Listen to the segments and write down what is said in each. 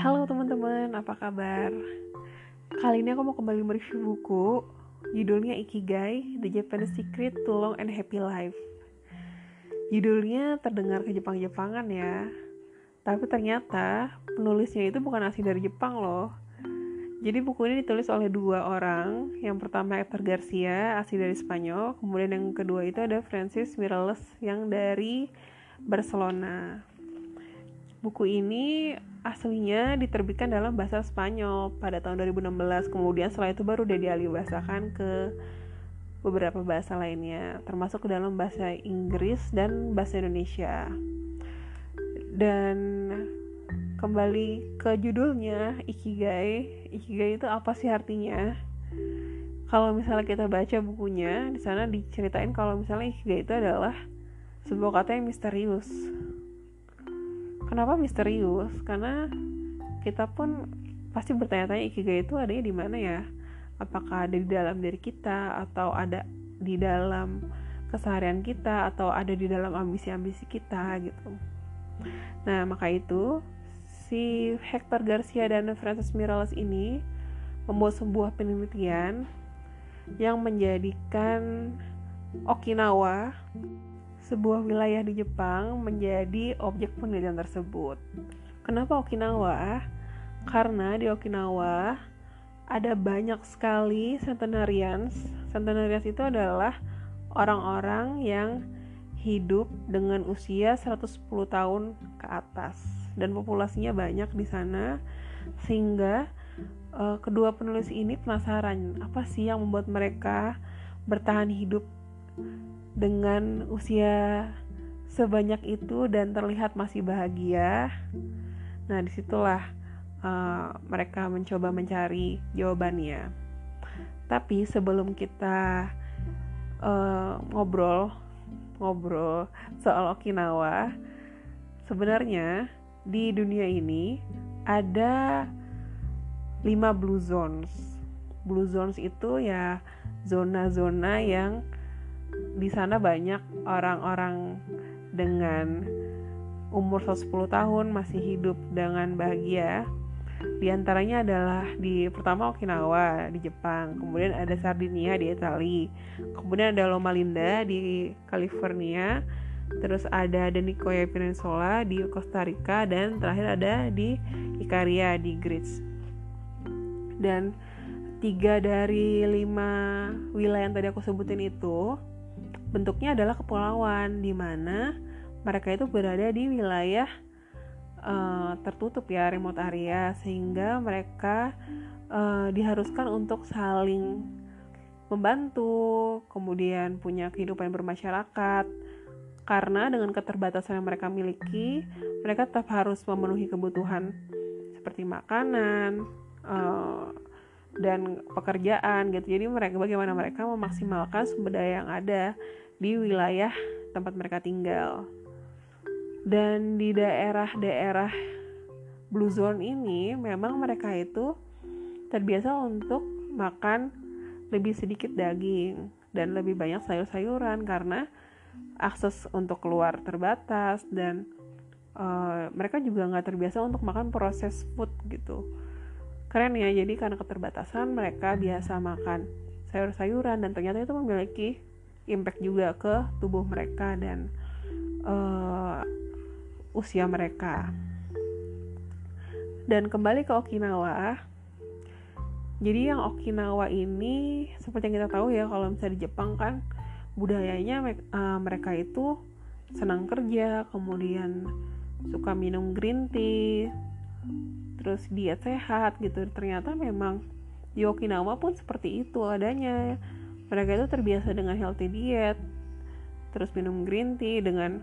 Halo teman-teman, apa kabar? Kali ini aku mau kembali mereview buku. Judulnya Ikigai, The Japanese Secret to Long and Happy Life. Judulnya terdengar ke Jepang-Jepangan ya. Tapi ternyata penulisnya itu bukan asli dari Jepang loh. Jadi buku ini ditulis oleh dua orang. Yang pertama Hector Garcia, asli dari Spanyol. Kemudian yang kedua itu ada Francis Miralles yang dari Barcelona. Buku ini aslinya diterbitkan dalam bahasa Spanyol pada tahun 2016. Kemudian setelah itu baru udah dialihbahasakan ke beberapa bahasa lainnya, termasuk ke dalam bahasa Inggris dan bahasa Indonesia. Dan kembali ke judulnya Ikigai. Ikigai itu apa sih artinya? Kalau misalnya kita baca bukunya, di sana diceritain kalau misalnya Ikigai itu adalah sebuah kata yang misterius Kenapa misterius? Karena kita pun pasti bertanya-tanya ikigai itu adanya di mana ya? Apakah ada di dalam diri kita atau ada di dalam keseharian kita atau ada di dalam ambisi-ambisi kita gitu. Nah, maka itu si Hector Garcia dan Francis Miralles ini membuat sebuah penelitian yang menjadikan Okinawa sebuah wilayah di Jepang menjadi objek penelitian tersebut. Kenapa Okinawa? Karena di Okinawa ada banyak sekali centenarians. Centenarians itu adalah orang-orang yang hidup dengan usia 110 tahun ke atas dan populasinya banyak di sana sehingga uh, kedua penulis ini penasaran apa sih yang membuat mereka bertahan hidup dengan usia sebanyak itu dan terlihat masih bahagia. Nah, di situlah uh, mereka mencoba mencari jawabannya. Tapi sebelum kita uh, ngobrol ngobrol soal Okinawa, sebenarnya di dunia ini ada 5 blue zones. Blue zones itu ya zona-zona yang di sana banyak orang-orang dengan umur 110 tahun masih hidup dengan bahagia. Di antaranya adalah di pertama Okinawa di Jepang, kemudian ada Sardinia di Italia, kemudian ada Loma Linda di California, terus ada The Nicoya Peninsula di Costa Rica dan terakhir ada di Ikaria di Greece. Dan tiga dari lima wilayah yang tadi aku sebutin itu bentuknya adalah kepulauan di mana mereka itu berada di wilayah uh, tertutup ya remote area sehingga mereka uh, diharuskan untuk saling membantu kemudian punya kehidupan bermasyarakat. Karena dengan keterbatasan yang mereka miliki mereka tetap harus memenuhi kebutuhan seperti makanan uh, dan pekerjaan gitu jadi mereka bagaimana mereka memaksimalkan sumber daya yang ada di wilayah tempat mereka tinggal. Dan di daerah-daerah blue zone ini memang mereka itu terbiasa untuk makan lebih sedikit daging dan lebih banyak sayur-sayuran karena akses untuk keluar terbatas dan uh, mereka juga nggak terbiasa untuk makan proses food gitu keren ya jadi karena keterbatasan mereka biasa makan sayur-sayuran dan ternyata itu memiliki impact juga ke tubuh mereka dan uh, usia mereka. Dan kembali ke Okinawa, jadi yang Okinawa ini seperti yang kita tahu ya kalau misalnya di Jepang kan budayanya uh, mereka itu senang kerja, kemudian suka minum green tea, terus diet sehat gitu. Ternyata memang di Okinawa pun seperti itu adanya mereka itu terbiasa dengan healthy diet terus minum green tea dengan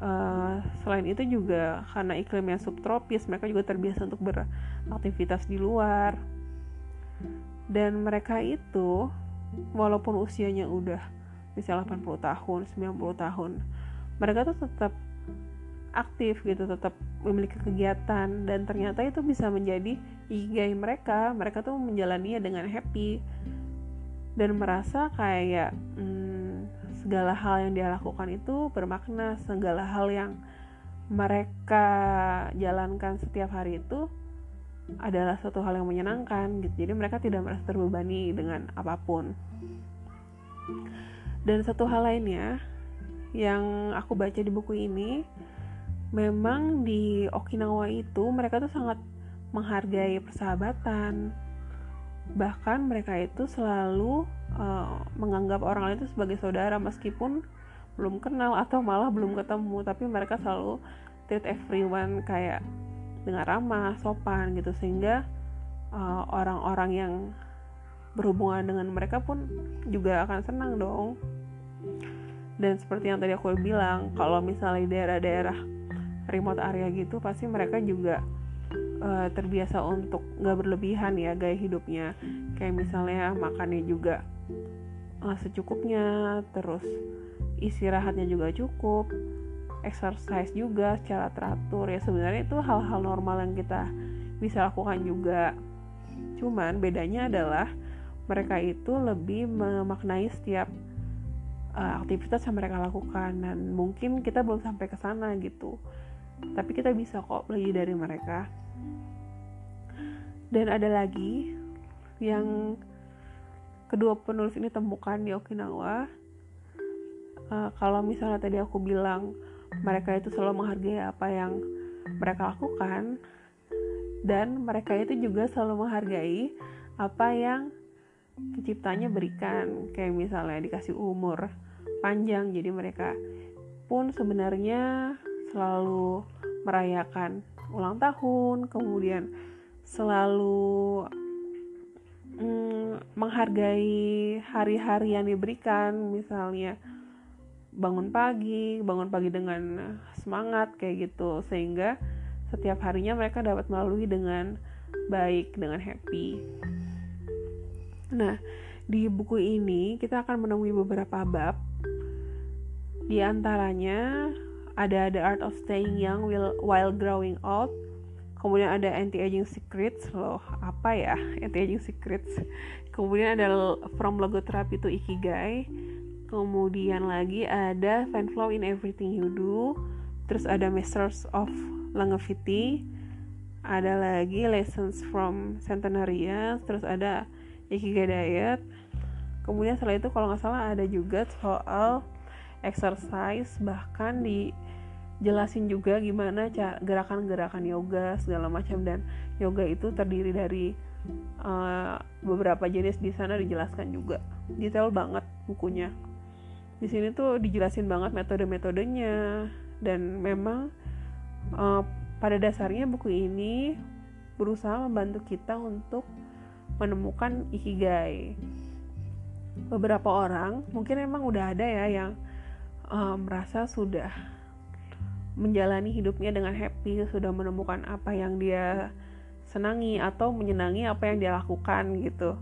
uh, selain itu juga karena iklimnya subtropis mereka juga terbiasa untuk beraktivitas di luar dan mereka itu walaupun usianya udah misalnya 80 tahun 90 tahun mereka tuh tetap aktif gitu tetap memiliki kegiatan. Dan ternyata itu bisa menjadi igai mereka. Mereka tuh menjalaninya dengan happy dan merasa kayak hmm, segala hal yang dia lakukan itu bermakna. Segala hal yang mereka jalankan setiap hari itu adalah suatu hal yang menyenangkan gitu. Jadi mereka tidak merasa terbebani dengan apa pun. Dan satu hal lainnya yang aku baca di buku ini memang di Okinawa itu mereka tuh sangat menghargai persahabatan. Bahkan mereka itu selalu uh, menganggap orang lain itu sebagai saudara meskipun belum kenal atau malah belum ketemu. Tapi mereka selalu treat everyone kayak dengan ramah sopan gitu. Sehingga eh, orang-orang uh, yang berhubungan dengan mereka pun juga akan senang dong. Dan seperti yang tadi aku bilang kalau misalnya daerah-daerah remote area gitu pasti mereka juga uh, terbiasa untuk nggak berlebihan ya gaya hidupnya. Kayak misalnya makannya juga uh, secukupnya terus istirahatnya juga cukup exercise juga secara teratur. Ya sebenarnya itu hal-hal normal yang kita bisa lakukan juga. Cuman bedanya adalah mereka itu lebih memaknai setiap uh, aktivitas yang mereka lakukan. Dan mungkin kita belum sampai ke sana gitu tapi kita bisa kok belajar dari mereka. Dan ada lagi yang kedua penulis ini temukan di Okinawa. Uh, kalau misalnya tadi aku bilang mereka itu selalu menghargai apa yang mereka lakukan dan mereka itu juga selalu menghargai apa yang penciptanya berikan. Kayak misalnya dikasih umur panjang jadi mereka pun sebenarnya selalu merayakan ulang tahun, kemudian selalu mm, menghargai hari-hari yang diberikan, misalnya bangun pagi, bangun pagi dengan semangat kayak gitu, sehingga setiap harinya mereka dapat melalui dengan baik, dengan happy. Nah, di buku ini kita akan menemui beberapa bab. Di antaranya ada The Art of Staying Young While Growing Old. Kemudian ada Anti Aging Secrets. Loh apa ya? Anti Aging Secrets. Kemudian ada From Logotherapy to Ikigai. Kemudian lagi ada Fan Flow in Everything You Do. Terus ada Masters of Longevity. Ada lagi Lessons from Centenarians terus ada Ikigai Diet. Kemudian setelah itu kalau nggak salah ada juga soal exercise bahkan di jelasin juga gimana gerakan-gerakan yoga segala macam. Dan yoga itu terdiri dari uh, beberapa jenis di sana dijelaskan juga. Detail banget bukunya. Di sini tuh dijelasin banget metode-metodenya. Dan memang uh, pada dasarnya buku ini berusaha membantu kita untuk menemukan ikigai. Beberapa orang mungkin emang udah ada ya yang uh, merasa sudah menjalani hidupnya dengan happy, sudah menemukan apa yang dia senangi atau menyenangi apa yang dia lakukan gitu.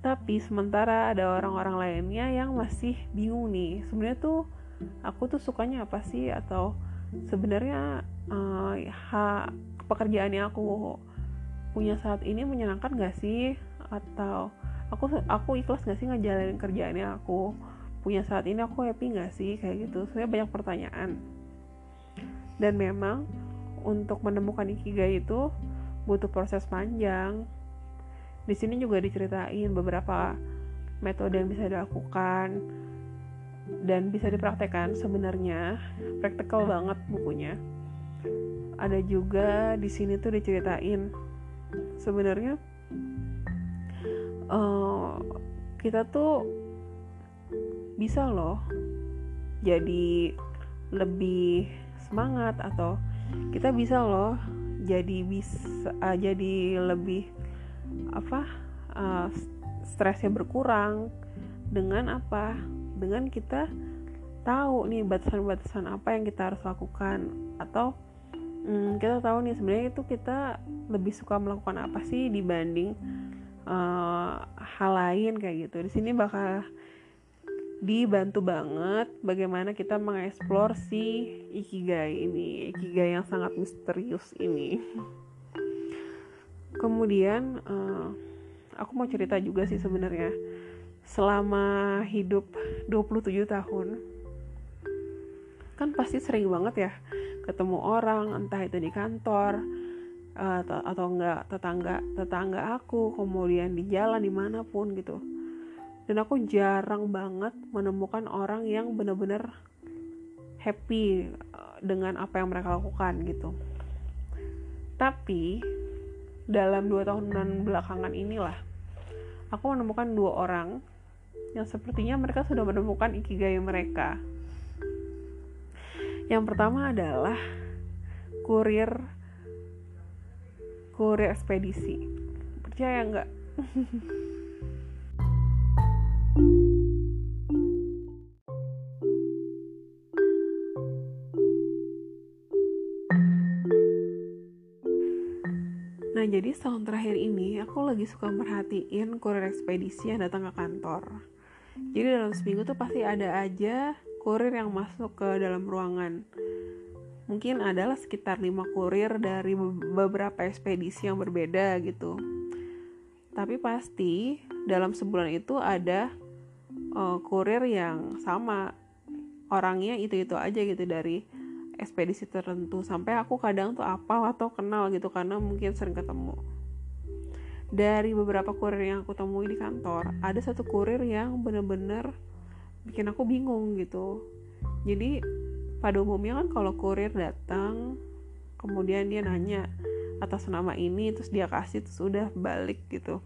Tapi sementara ada orang-orang lainnya yang masih bingung nih. Sebenarnya tuh aku tuh sukanya apa sih atau sebenarnya uh, ha, pekerjaan yang aku punya saat ini menyenangkan gak sih atau aku aku ikhlas gak sih ngejalanin kerjaan yang aku punya saat ini aku happy gak sih? Kayak gitu. Sebenarnya banyak pertanyaan. Dan memang untuk menemukan ikigai itu butuh proses panjang. Di sini juga diceritain beberapa metode yang bisa dilakukan dan bisa dipraktekkan sebenarnya. Praktikal banget bukunya. Ada juga di sini tuh diceritain sebenarnya uh, kita tuh bisa loh jadi lebih semangat atau kita bisa loh jadi bisa uh, jadi lebih apa uh, stresnya berkurang dengan apa? Dengan kita tahu nih batasan-batasan apa yang kita harus lakukan atau hmm, kita tahu nih sebenarnya itu kita lebih suka melakukan apa sih dibanding uh, hal lain kayak gitu. Di sini bakal dibantu banget bagaimana kita mengeksplor si ikigai ini ikigai yang sangat misterius ini. Kemudian uh, aku mau cerita juga sih sebenarnya. Selama hidup 27 tahun kan pasti sering banget ya ketemu orang entah itu di kantor uh, atau enggak tetangga tetangga aku kemudian di jalan di mana pun gitu dan aku jarang banget menemukan orang yang benar-benar happy eh, dengan apa yang mereka lakukan gitu. Tapi dalam dua tahunan belakangan inilah aku menemukan dua orang yang sepertinya mereka sudah menemukan ikigai mereka. Yang pertama adalah kurir kurir ekspedisi. Percaya nggak jadi setahun terakhir ini aku lagi suka merhatiin kurir ekspedisi yang datang ke kantor. Jadi dalam seminggu tuh pasti ada aja kurir yang masuk ke dalam ruangan. Mungkin adalah sekitar 5 kurir dari beberapa ekspedisi yang berbeda gitu. Tapi pasti dalam sebulan itu ada uh, kurir yang sama orangnya itu-itu aja gitu dari ekspedisi tertentu. Sampai aku kadang tuh apal atau kenal gitu karena mungkin sering ketemu. Dari beberapa kurir yang aku temui di kantor ada satu kurir yang bener-bener bikin aku bingung gitu. Jadi pada umumnya kan kalau kurir datang kemudian dia nanya atas nama ini terus dia kasih terus udah balik gitu.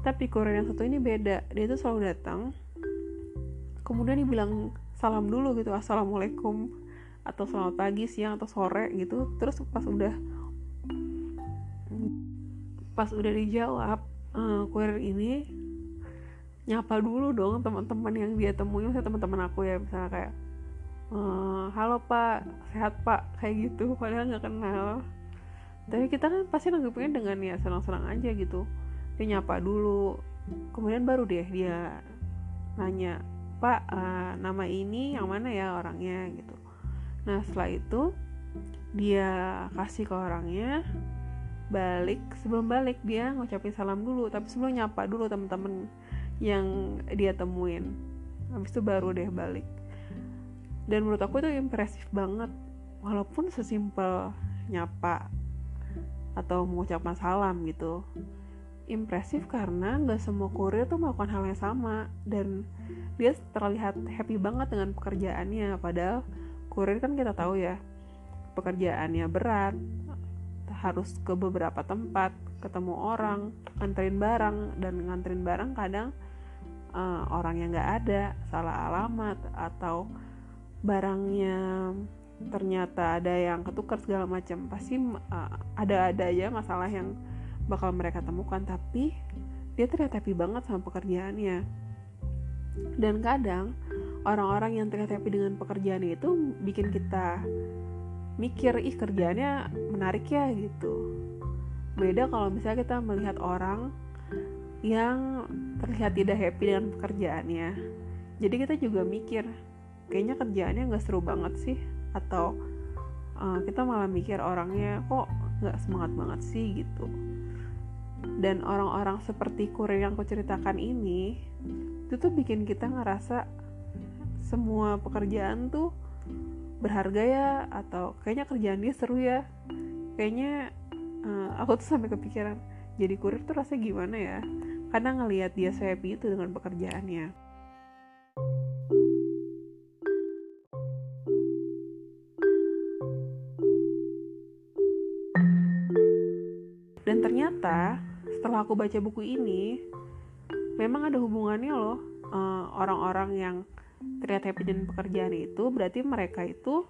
Tapi kurir yang satu ini beda. Dia tuh selalu datang kemudian dia bilang salam dulu gitu assalamualaikum atau selamat pagi siang atau sore gitu. Terus pas udah pas udah dijawab uh, kurir ini nyapa dulu dong teman-teman yang dia temui. Misalnya teman-teman aku ya misalnya kayak uh, halo pak. Sehat pak. Kayak gitu padahal nggak kenal. Tapi kita kan pasti nanggepinnya dengan ya senang-senang aja gitu. Dia nyapa dulu. Kemudian baru deh dia nanya pak uh, nama ini yang mana ya orangnya? Gitu nah setelah itu dia kasih ke orangnya balik. Sebelum balik dia ngucapin salam dulu. Tapi sebelum nyapa dulu temen-temen yang dia temuin. Habis itu baru deh balik. Dan menurut aku itu impresif banget. Walaupun sesimpel nyapa atau mengucapkan salam gitu. Impresif karena nggak semua kurir tuh melakukan hal yang sama. Dan dia terlihat happy banget dengan pekerjaannya. Padahal kurir kan kita tahu ya pekerjaannya berat harus ke beberapa tempat ketemu orang nganterin barang dan nganterin barang kadang uh, orang yang nggak ada salah alamat atau barangnya ternyata ada yang ketukar segala macam. Pasti uh, ada ada aja masalah yang bakal mereka temukan tapi dia terlihat happy banget sama pekerjaannya. Dan kadang orang-orang yang terlihat happy dengan pekerjaan itu bikin kita mikir ih kerjaannya menarik ya gitu. Beda kalau misalnya kita melihat orang yang terlihat tidak happy dengan pekerjaannya. Jadi kita juga mikir kayaknya kerjaannya nggak seru banget sih atau uh, kita malah mikir orangnya kok nggak semangat banget sih gitu. Dan orang-orang seperti kurir yang aku ceritakan ini itu tuh bikin kita ngerasa semua pekerjaan tuh berharga ya atau kayaknya kerjaan dia seru ya. Kayaknya uh, aku tuh sampai kepikiran jadi kurir tuh rasanya gimana ya? Karena ngelihat dia happy itu dengan pekerjaannya. Dan ternyata setelah aku baca buku ini memang ada hubungannya loh eh, orang-orang uh, yang terlihat happy dengan pekerjaan itu berarti mereka itu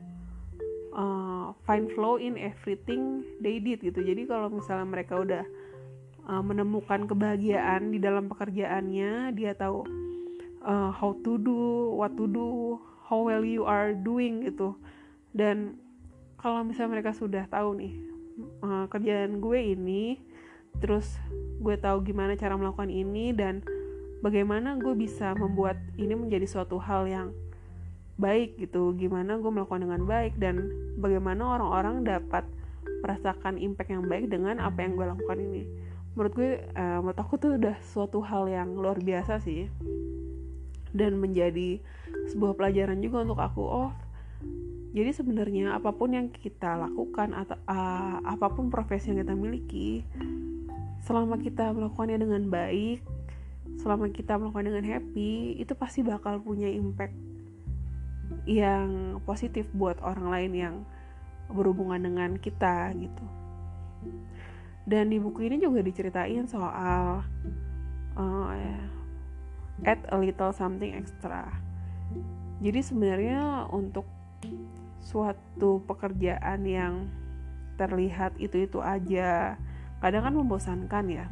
uh, find flow in everything they did gitu. Jadi kalau misalnya mereka udah uh, menemukan kebahagiaan di dalam pekerjaannya dia tahu uh, how to do what to do how well you are doing gitu. Dan kalau misalnya mereka sudah tahu nih uh, kerjaan gue ini terus gue tahu gimana cara melakukan ini dan bagaimana gue bisa membuat ini menjadi suatu hal yang baik gitu. Gimana gue melakukan dengan baik dan bagaimana orang-orang dapat merasakan impact yang baik dengan apa yang gue lakukan ini. Menurut gue uh, menurut aku tuh udah suatu hal yang luar biasa sih. Dan menjadi sebuah pelajaran juga untuk aku. Oh jadi sebenarnya apa pun yang kita lakukan atau uh, apa pun profesi yang kita miliki selama kita melakukannya dengan baik selama kita melakukan dengan happy itu pasti bakal punya impact yang positif buat orang lain yang berhubungan dengan kita gitu. Dan di buku ini juga diceritain soal uh, add a little something extra. Jadi sebenarnya untuk suatu pekerjaan yang terlihat itu-itu aja kadang kan membosankan ya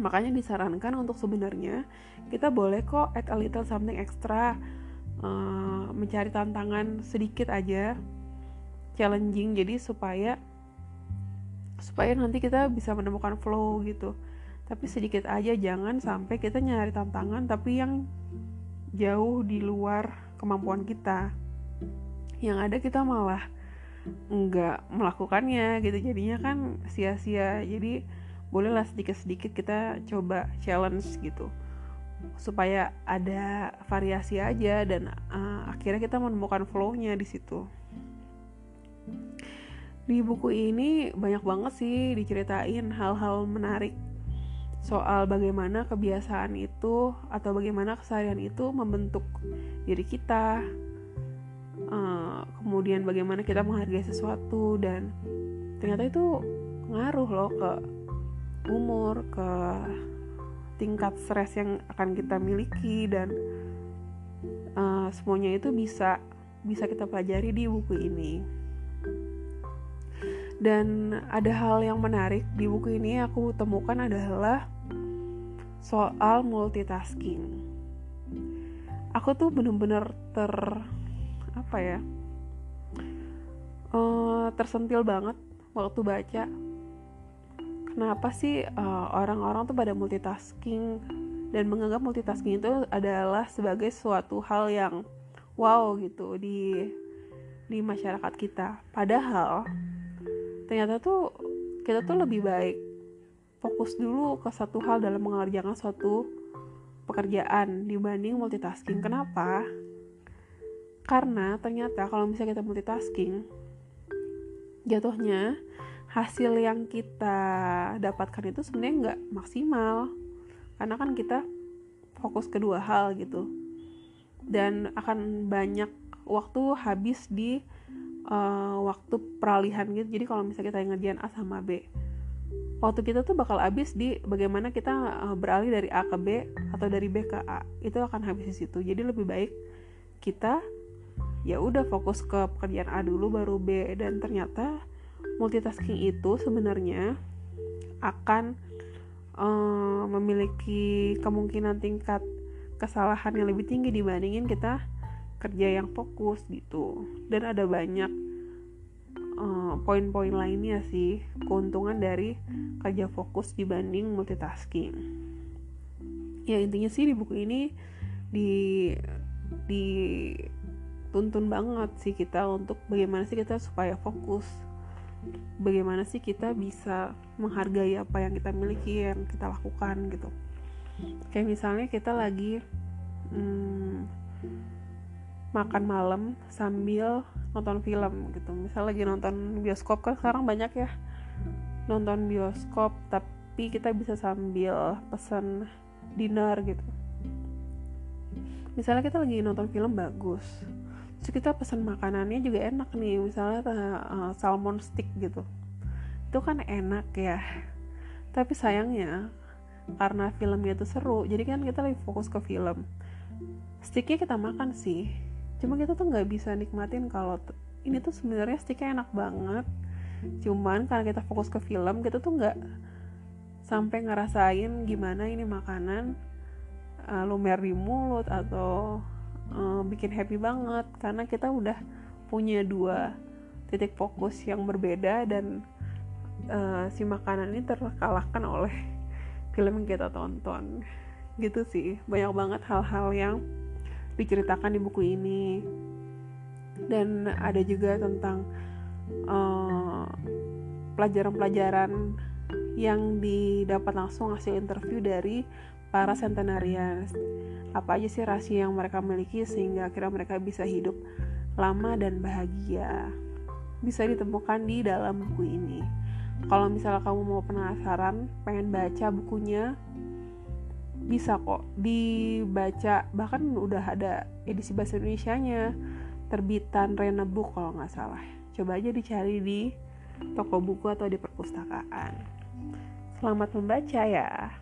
makanya disarankan untuk sebenarnya kita boleh kok add a little something extra uh, mencari tantangan sedikit aja challenging. Jadi supaya supaya nanti kita bisa menemukan flow gitu. Tapi sedikit aja jangan sampai kita nyari tantangan tapi yang jauh di luar kemampuan kita. Yang ada kita malah nggak melakukannya gitu. Jadinya kan sia-sia. Jadi bolehlah sedikit-sedikit kita coba challenge gitu supaya ada variasi aja dan uh, akhirnya kita menemukan flow-nya di situ. Di buku ini banyak banget sih diceritain hal-hal menarik soal bagaimana kebiasaan itu atau bagaimana keseharian itu membentuk diri kita, uh, kemudian bagaimana kita menghargai sesuatu dan ternyata itu ngaruh loh ke umur ke tingkat stres yang akan kita miliki dan uh, semuanya itu bisa bisa kita pelajari di buku ini. Dan ada hal yang menarik di buku ini aku temukan adalah soal multitasking. Aku tuh bener-bener ter apa ya uh, tersentil banget waktu baca kenapa sih uh, orang-orang tuh pada multitasking? Dan menganggap multitasking itu adalah sebagai suatu hal yang wow gitu di di masyarakat kita. Padahal ternyata tuh kita tuh lebih baik fokus dulu ke satu hal dalam mengerjakan suatu pekerjaan dibanding multitasking. Kenapa? Karena ternyata kalau misalnya kita multitasking jatuhnya hasil yang kita dapatkan itu sebenarnya nggak maksimal. Karena kan kita fokus kedua hal gitu. Dan akan banyak waktu habis di uh, waktu peralihan gitu. Jadi kalau misalnya kita ngerjain A sama B waktu kita tuh bakal habis di bagaimana kita uh, beralih dari A ke B atau dari B ke A. Itu akan habis di situ. Jadi lebih baik kita ya udah fokus ke pekerjaan A dulu baru B. Dan ternyata multitasking itu sebenarnya akan uh, memiliki kemungkinan tingkat kesalahan yang lebih tinggi dibandingin kita kerja yang fokus gitu. Dan ada banyak uh, poin-poin lainnya sih keuntungan dari kerja fokus dibanding multitasking. Ya intinya sih di buku ini di di tuntun banget sih kita untuk bagaimana sih kita supaya fokus bagaimana sih kita bisa menghargai apa yang kita miliki yang kita lakukan gitu. Kayak misalnya kita lagi hmm, makan malam sambil nonton film gitu. Misal lagi nonton bioskop kan sekarang banyak ya nonton bioskop tapi kita bisa sambil pesan dinner gitu. Misalnya kita lagi nonton film bagus terus kita pesan makanannya juga enak nih misalnya uh, salmon stick gitu. Itu kan enak ya. Tapi sayangnya karena filmnya itu seru jadi kan kita lebih fokus ke film. Sticknya kita makan sih cuma kita tuh nggak bisa nikmatin kalau ini tuh sebenarnya sticknya enak banget. Cuman karena kita fokus ke film kita tuh nggak sampai ngerasain gimana ini makanan uh, lumer di mulut atau uh, bikin happy banget. Karena kita udah punya dua titik fokus yang berbeda dan uh, si makanan ini terkalahkan oleh film yang kita tonton. Gitu sih. Banyak banget hal-hal yang diceritakan di buku ini. Dan ada juga tentang pelajaran pelajaran-pelajaran yang didapat langsung hasil interview dari para centenarians. Apa aja sih rahasia yang mereka miliki sehingga akhirnya mereka bisa hidup lama dan bahagia? Bisa ditemukan di dalam buku ini. Kalau misalnya kamu mau penasaran pengen baca bukunya bisa kok dibaca. Bahkan udah ada edisi bahasa Indonesia nya terbitan Rena Book kalau nggak salah. Coba aja dicari di toko buku atau di perpustakaan. Selamat membaca ya